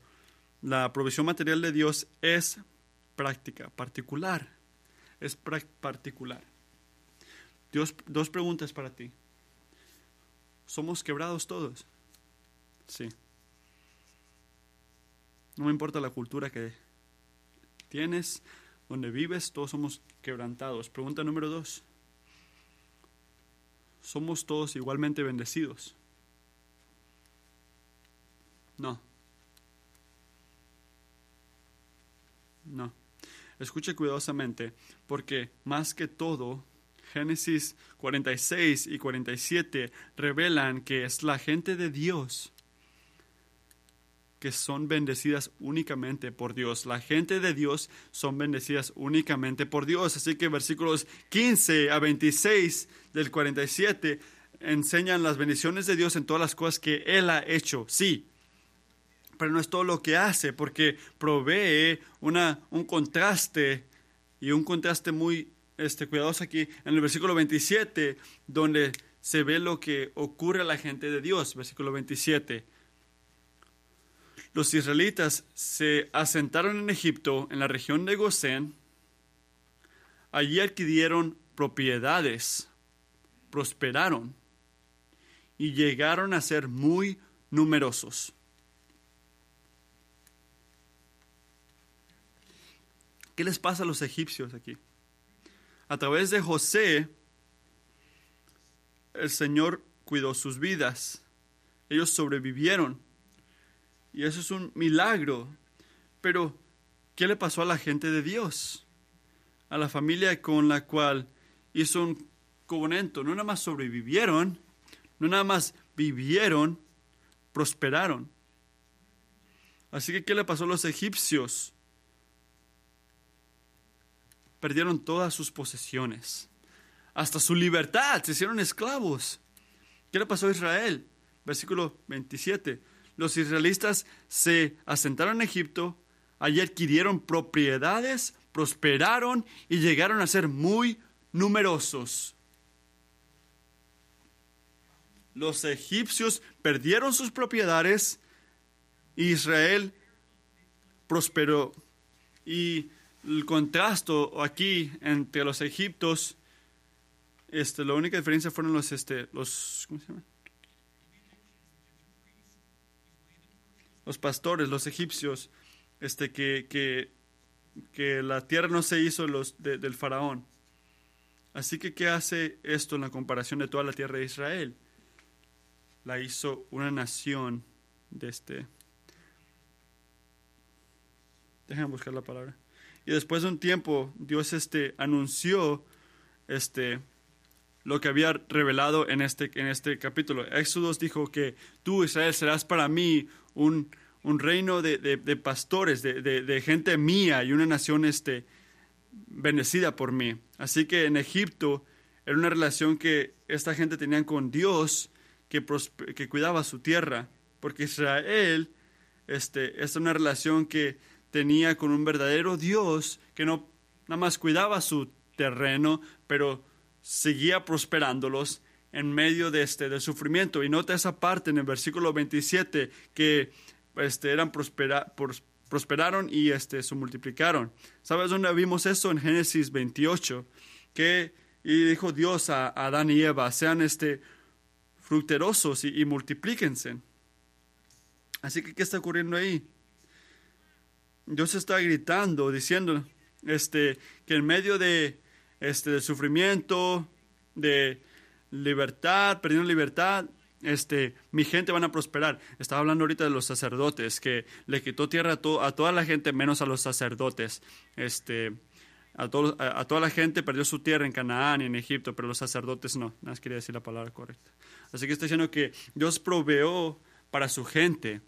La provisión material de Dios es práctica, particular. Es particular. Dios, dos preguntas para ti. ¿Somos quebrados todos? Sí. No me importa la cultura que tienes, donde vives, todos somos quebrantados. Pregunta número dos. ¿Somos todos igualmente bendecidos? No. No. Escuche cuidadosamente, porque más que todo, Génesis 46 y 47 revelan que es la gente de Dios que son bendecidas únicamente por Dios. La gente de Dios son bendecidas únicamente por Dios. Así que versículos 15 a 26 del 47 enseñan las bendiciones de Dios en todas las cosas que Él ha hecho. Sí, pero no es todo lo que hace, porque provee una, un contraste y un contraste muy este, cuidadoso aquí en el versículo 27, donde se ve lo que ocurre a la gente de Dios. Versículo 27 los israelitas se asentaron en Egipto, en la región de Gosén. Allí adquirieron propiedades, prosperaron y llegaron a ser muy numerosos. ¿Qué les pasa a los egipcios aquí? A través de José, el Señor cuidó sus vidas. Ellos sobrevivieron. Y eso es un milagro. Pero, ¿qué le pasó a la gente de Dios? A la familia con la cual hizo un covenanto. No nada más sobrevivieron, no nada más vivieron, prosperaron. Así que, ¿qué le pasó a los egipcios? Perdieron todas sus posesiones, hasta su libertad, se hicieron esclavos. ¿Qué le pasó a Israel? Versículo 27 los israelitas se asentaron en Egipto, allí adquirieron propiedades, prosperaron y llegaron a ser muy numerosos. Los egipcios perdieron sus propiedades, Israel prosperó. Y el contraste aquí entre los egiptos este, la única diferencia fueron los, este, los, ¿cómo se llama? Los pastores, los egipcios, este, que, que, que la tierra no se hizo los, del faraón. Así que, ¿qué hace esto en la comparación de toda la tierra de Israel? La hizo una nación de este. Déjenme buscar la palabra. Y después de un tiempo, Dios este, anunció este, lo que había revelado en este, en este capítulo. Éxodos dijo que tú, Israel, serás para mí un, un reino de, de, pastores, de, de, gente mía y una nación este, bendecida por mí. Así que en Egipto era una relación que esta gente tenía con Dios que, que cuidaba su tierra, porque Israel este, es una relación que tenía con un verdadero Dios que no nada más cuidaba su terreno, pero seguía prosperándolos en medio de este del sufrimiento. Y nota esa parte en el versículo 27 que este, eran prospera, prosperaron y este, se multiplicaron. ¿Sabes dónde vimos eso? En Génesis 28, que y dijo Dios a, Adán y Eva, sean este, fructerosos y, y multiplíquense. Así que, ¿qué está ocurriendo ahí? Dios está gritando, diciendo este, que en medio de, este, sufrimiento, de libertad, perdiendo libertad, este, mi gente van a prosperar. Estaba hablando ahorita de los sacerdotes, que le quitó tierra a, a toda la gente menos a los sacerdotes. Este, a, a, toda la gente perdió su tierra en Canaán y en Egipto, pero los sacerdotes no. Nada más quería decir la palabra correcta. Así que está diciendo que Dios proveó para su gente.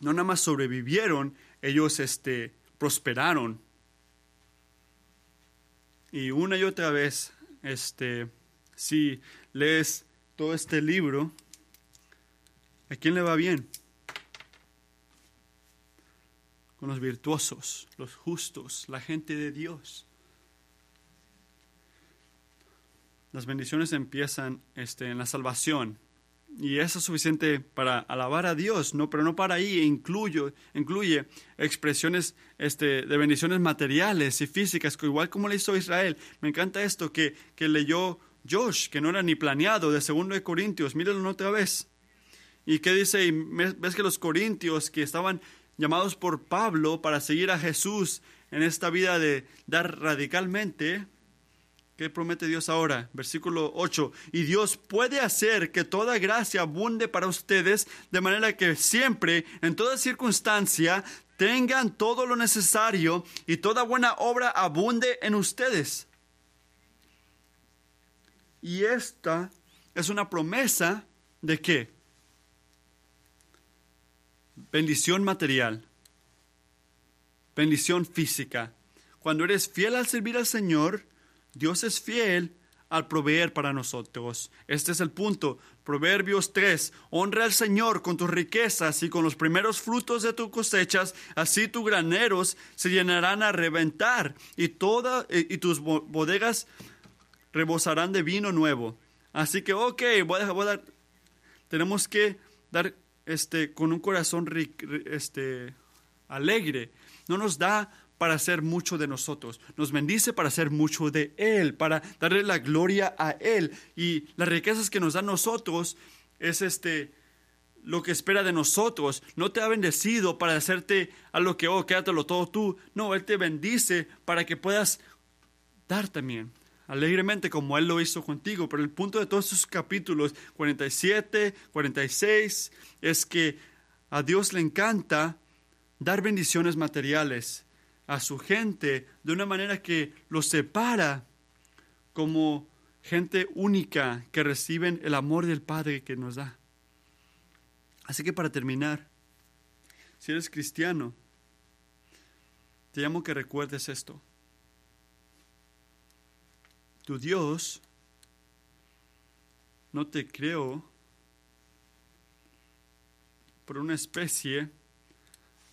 No nada más sobrevivieron, ellos este, prosperaron. Y una y otra vez, este, si lees todo este libro, ¿A quién le va bien? Con los virtuosos, los justos, la gente de Dios. Las bendiciones empiezan este, en la salvación. Y eso es suficiente para alabar a Dios, ¿no? pero no para ahí, incluye, incluye expresiones este, de bendiciones materiales y físicas, igual como le hizo Israel. Me encanta esto que, que leyó Josh, que no era ni planeado, de segundo de Corintios. Mírenlo otra vez. ¿Y qué dice? Ves que los corintios que estaban llamados por Pablo para seguir a Jesús en esta vida de dar radicalmente, ¿qué promete Dios ahora? Versículo 8. Y Dios puede hacer que toda gracia abunde para ustedes, de manera que siempre, en toda circunstancia, tengan todo lo necesario y toda buena obra abunde en ustedes. Y esta es una promesa de qué? bendición material, bendición física. Cuando eres fiel al servir al Señor, Dios es fiel al proveer para nosotros. Este es el punto. Proverbios 3. Honra al Señor con tus riquezas y con los primeros frutos de tus cosechas, así tus graneros se llenarán a reventar y, toda, y tus bodegas rebosarán de vino nuevo. Así que, ok, voy a, dar, tenemos que dar este, con un corazón este, alegre. No nos da para hacer mucho de nosotros. Nos bendice para hacer mucho de Él, para darle la gloria a Él. Y las riquezas que nos da nosotros es este lo que espera de nosotros. No te ha bendecido para hacerte a lo que, oh, quédatelo todo tú. No, Él te bendice para que puedas dar también alegremente como Él lo hizo contigo. Pero el punto de todos estos capítulos 47, 46 es que a Dios le encanta dar bendiciones materiales a su gente de una manera que los separa como gente única que reciben el amor del Padre que nos da. Así que para terminar, si eres cristiano, te llamo que recuerdes esto tu Dios no te creó por una especie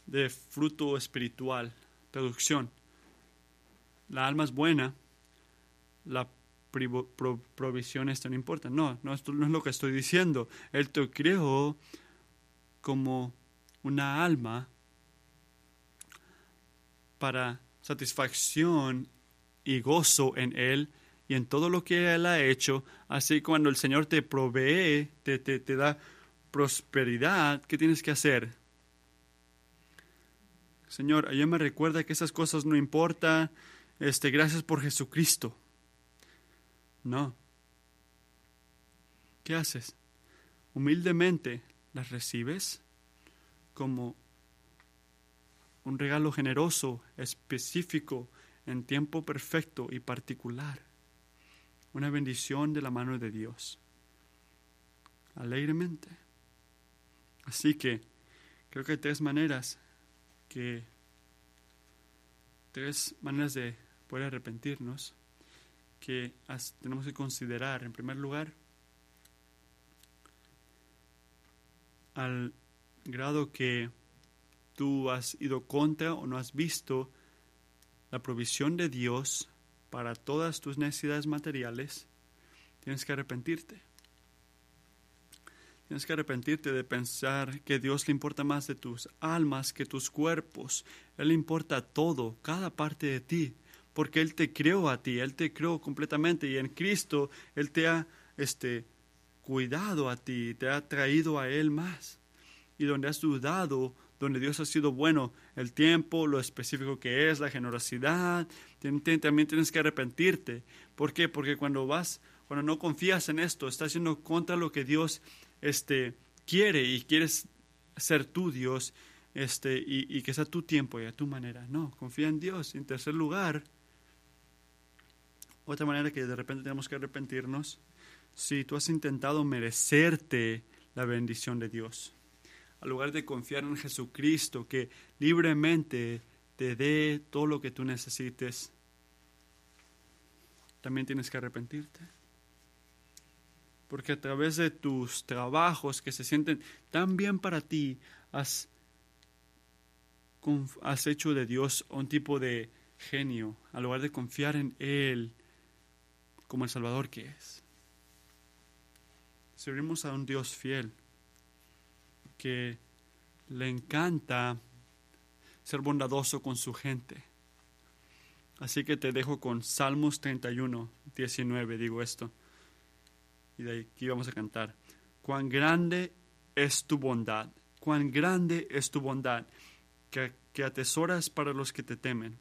de fruto espiritual, traducción. La alma es buena, la provisión esta no importa. No, no, esto no es lo que estoy diciendo. Él te creó como una alma para satisfacción y gozo en Él y en todo lo que Él ha hecho. Así cuando el Señor te provee, te, te, te da prosperidad, ¿qué tienes que hacer? Señor, ella me recuerda que esas cosas no importan. Este, gracias por Jesucristo. No. ¿Qué haces? Humildemente las recibes como un regalo generoso, específico, en tiempo perfecto y particular. Una bendición de la mano de Dios. Alegremente. Así que creo que hay tres maneras que tres maneras de poder arrepentirnos que tenemos que considerar. En primer lugar, al grado que tú has ido contra o no has visto la provisión de Dios para todas tus necesidades materiales, tienes que arrepentirte. Tienes que arrepentirte de pensar que Dios le importa más de tus almas que tus cuerpos. Él le importa todo, cada parte de ti, porque Él te creó a ti, Él te creó completamente y en Cristo Él te ha este, cuidado a ti, te ha traído a Él más. Y donde has dudado, donde Dios ha sido bueno, el tiempo, lo específico que es, la generosidad, también tienes que arrepentirte. ¿Por qué? Porque cuando vas, cuando no confías en esto, estás yendo contra lo que Dios este, quiere y quieres ser tu Dios este, y, y, que sea tu tiempo y a tu manera. No, confía en Dios. En tercer lugar, otra manera que de repente tenemos que arrepentirnos, si tú has intentado merecerte la bendición de Dios, al lugar de confiar en Jesucristo, que libremente te dé todo lo que tú necesites, también tienes que arrepentirte. Porque a través de tus trabajos que se sienten tan bien para ti, has, has hecho de Dios un tipo de genio, al lugar de confiar en Él como el Salvador que es. Servimos a un Dios fiel que le encanta ser bondadoso con su gente. Así que te dejo con Salmos 31, 19, digo esto y de aquí vamos a cantar. Cuán grande es tu bondad, cuán grande es tu bondad, que, que atesoras para los que te temen,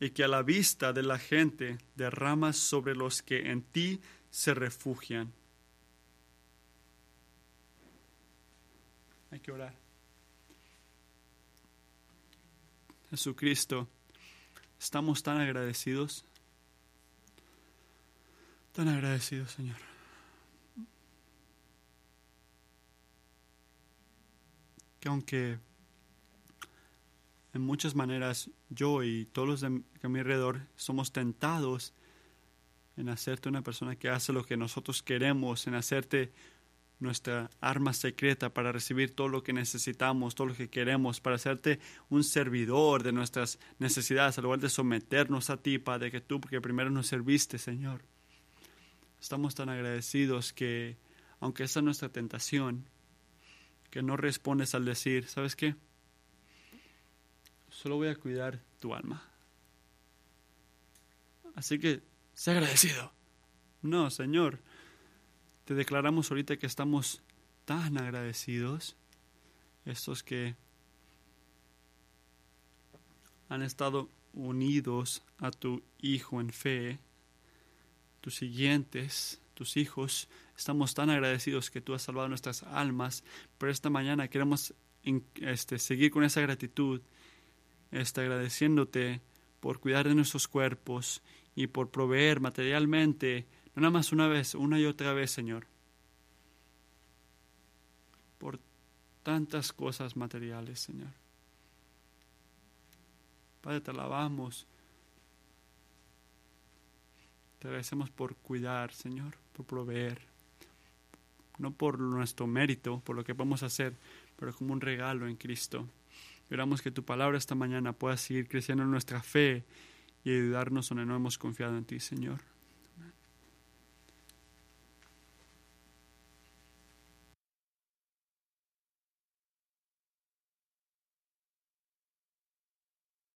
y que a la vista de la gente derramas sobre los que en ti se refugian. Hay que orar. Jesucristo, estamos tan agradecidos, tan agradecidos, Señor. que aunque en muchas maneras yo y todos los de a mi alrededor somos tentados en hacerte una persona que hace lo que nosotros queremos, en hacerte nuestra arma secreta para recibir todo lo que necesitamos, todo lo que queremos, para hacerte un servidor de nuestras necesidades, al lugar de someternos a ti, Padre, que tú, porque primero nos serviste, Señor. Estamos tan agradecidos que, aunque esa es nuestra tentación, que no respondes al decir, ¿sabes qué? Solo voy a cuidar tu alma. Así que, sé agradecido. No, Señor, te declaramos ahorita que estamos tan agradecidos, estos que han estado unidos a tu Hijo en fe, tus siguientes, tus hijos, estamos tan agradecidos que tú has salvado nuestras almas, pero esta mañana queremos este, seguir con esa gratitud, este, agradeciéndote por cuidar de nuestros cuerpos y por proveer materialmente, no nada más una vez, una y otra vez, Señor, por tantas cosas materiales, Señor. Padre, te alabamos. Te agradecemos por cuidar, Señor proveer, no por nuestro mérito, por lo que podemos hacer, pero como un regalo en Cristo. Esperamos que tu palabra esta mañana pueda seguir creciendo en nuestra fe y ayudarnos donde no hemos confiado en ti, Señor.